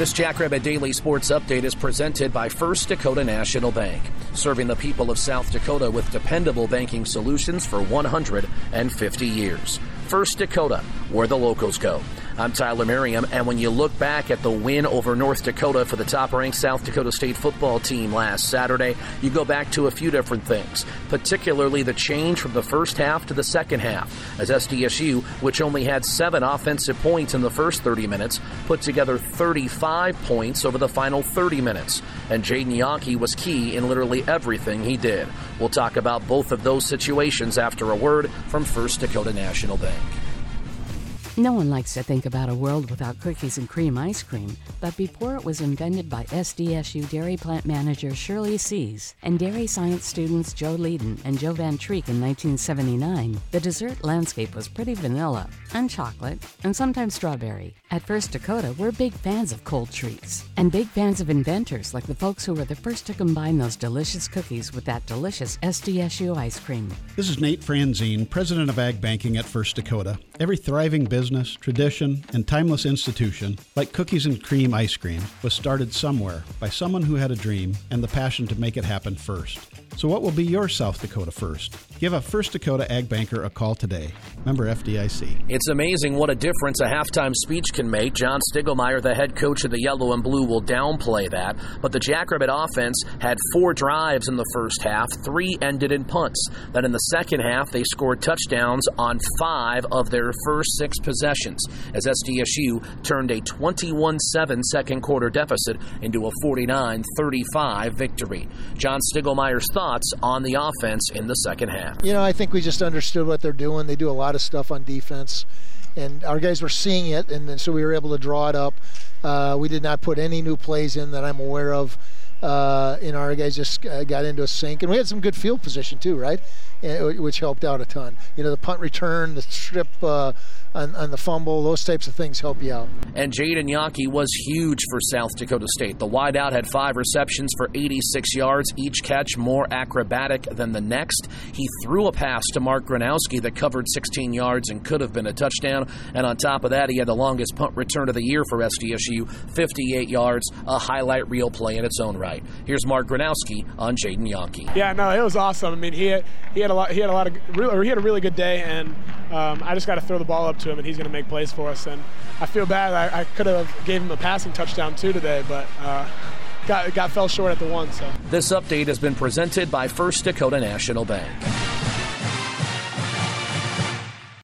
This Jackrabbit Daily Sports Update is presented by First Dakota National Bank, serving the people of South Dakota with dependable banking solutions for 150 years. First Dakota, where the locals go. I'm Tyler Merriam, and when you look back at the win over North Dakota for the top ranked South Dakota State football team last Saturday, you go back to a few different things, particularly the change from the first half to the second half, as SDSU, which only had seven offensive points in the first 30 minutes, put together 35 points over the final 30 minutes. And Jadon Janke was key in literally everything he did. We'll talk about both of those situations after a word from First Dakota National Bank. No one likes to think about a world without cookies and cream ice cream, but before it was invented by SDSU dairy plant manager Shirley Seas and dairy science students Joe Leeden and Joe Van Treek in 1979, the dessert landscape was pretty vanilla and chocolate and sometimes strawberry. At First Dakota, we're big fans of cold treats and big fans of inventors like the folks who were the first to combine those delicious cookies with that delicious SDSU ice cream. This is Nate Franzine, president of Ag Banking at First Dakota. Every thriving business business, tradition, and timeless institution, like cookies and cream ice cream, was started somewhere by someone who had a dream and the passion to make it happen first. So, what will be your South Dakota first? Give a First Dakota Ag Banker a call today. Member FDIC. It's amazing what a difference a halftime speech can make. John Stiegelmeier, the head coach of the Yellow and Blue, will downplay that. But the Jackrabbit offense had four drives in the first half, three ended in punts. Then in the second half, they scored touchdowns on five of their first six possessions as SDSU turned a 21 7 second quarter deficit into a 49 35 victory. John Stiegelmeier's thoughts on the offense in the second half. You know, I think we just understood what they're doing. They do a lot of stuff on defense, and our guys were seeing it, and so we were able to draw it up. Uh, we did not put any new plays in that I'm aware of. Uh, you know, our guys just uh, got into a sync, and we had some good field position too, right? Which helped out a ton. You know, the punt return, the strip uh, on, on the fumble. Those types of things help you out. And Jadon Janke was huge for South Dakota State. The wideout had five receptions for 86 yards, each catch more acrobatic than the next. He threw a pass to Mark Gronowski that covered 16 yards and could have been a touchdown. And on top of that, he had the longest punt return of the year for SDSU, 58 yards, a highlight reel play in its own right. Here's Mark Gronowski on Jadon Janke. Yeah, no, it was awesome. I mean, he had, he had a lot. He had a lot of. He had a really good day, and um, I just got to throw the ball up to him, and he's going to make plays for us. And I feel bad. I, I could have gave him a passing touchdown too today, but uh, got got fell short at the one. So this update has been presented by First Dakota National Bank.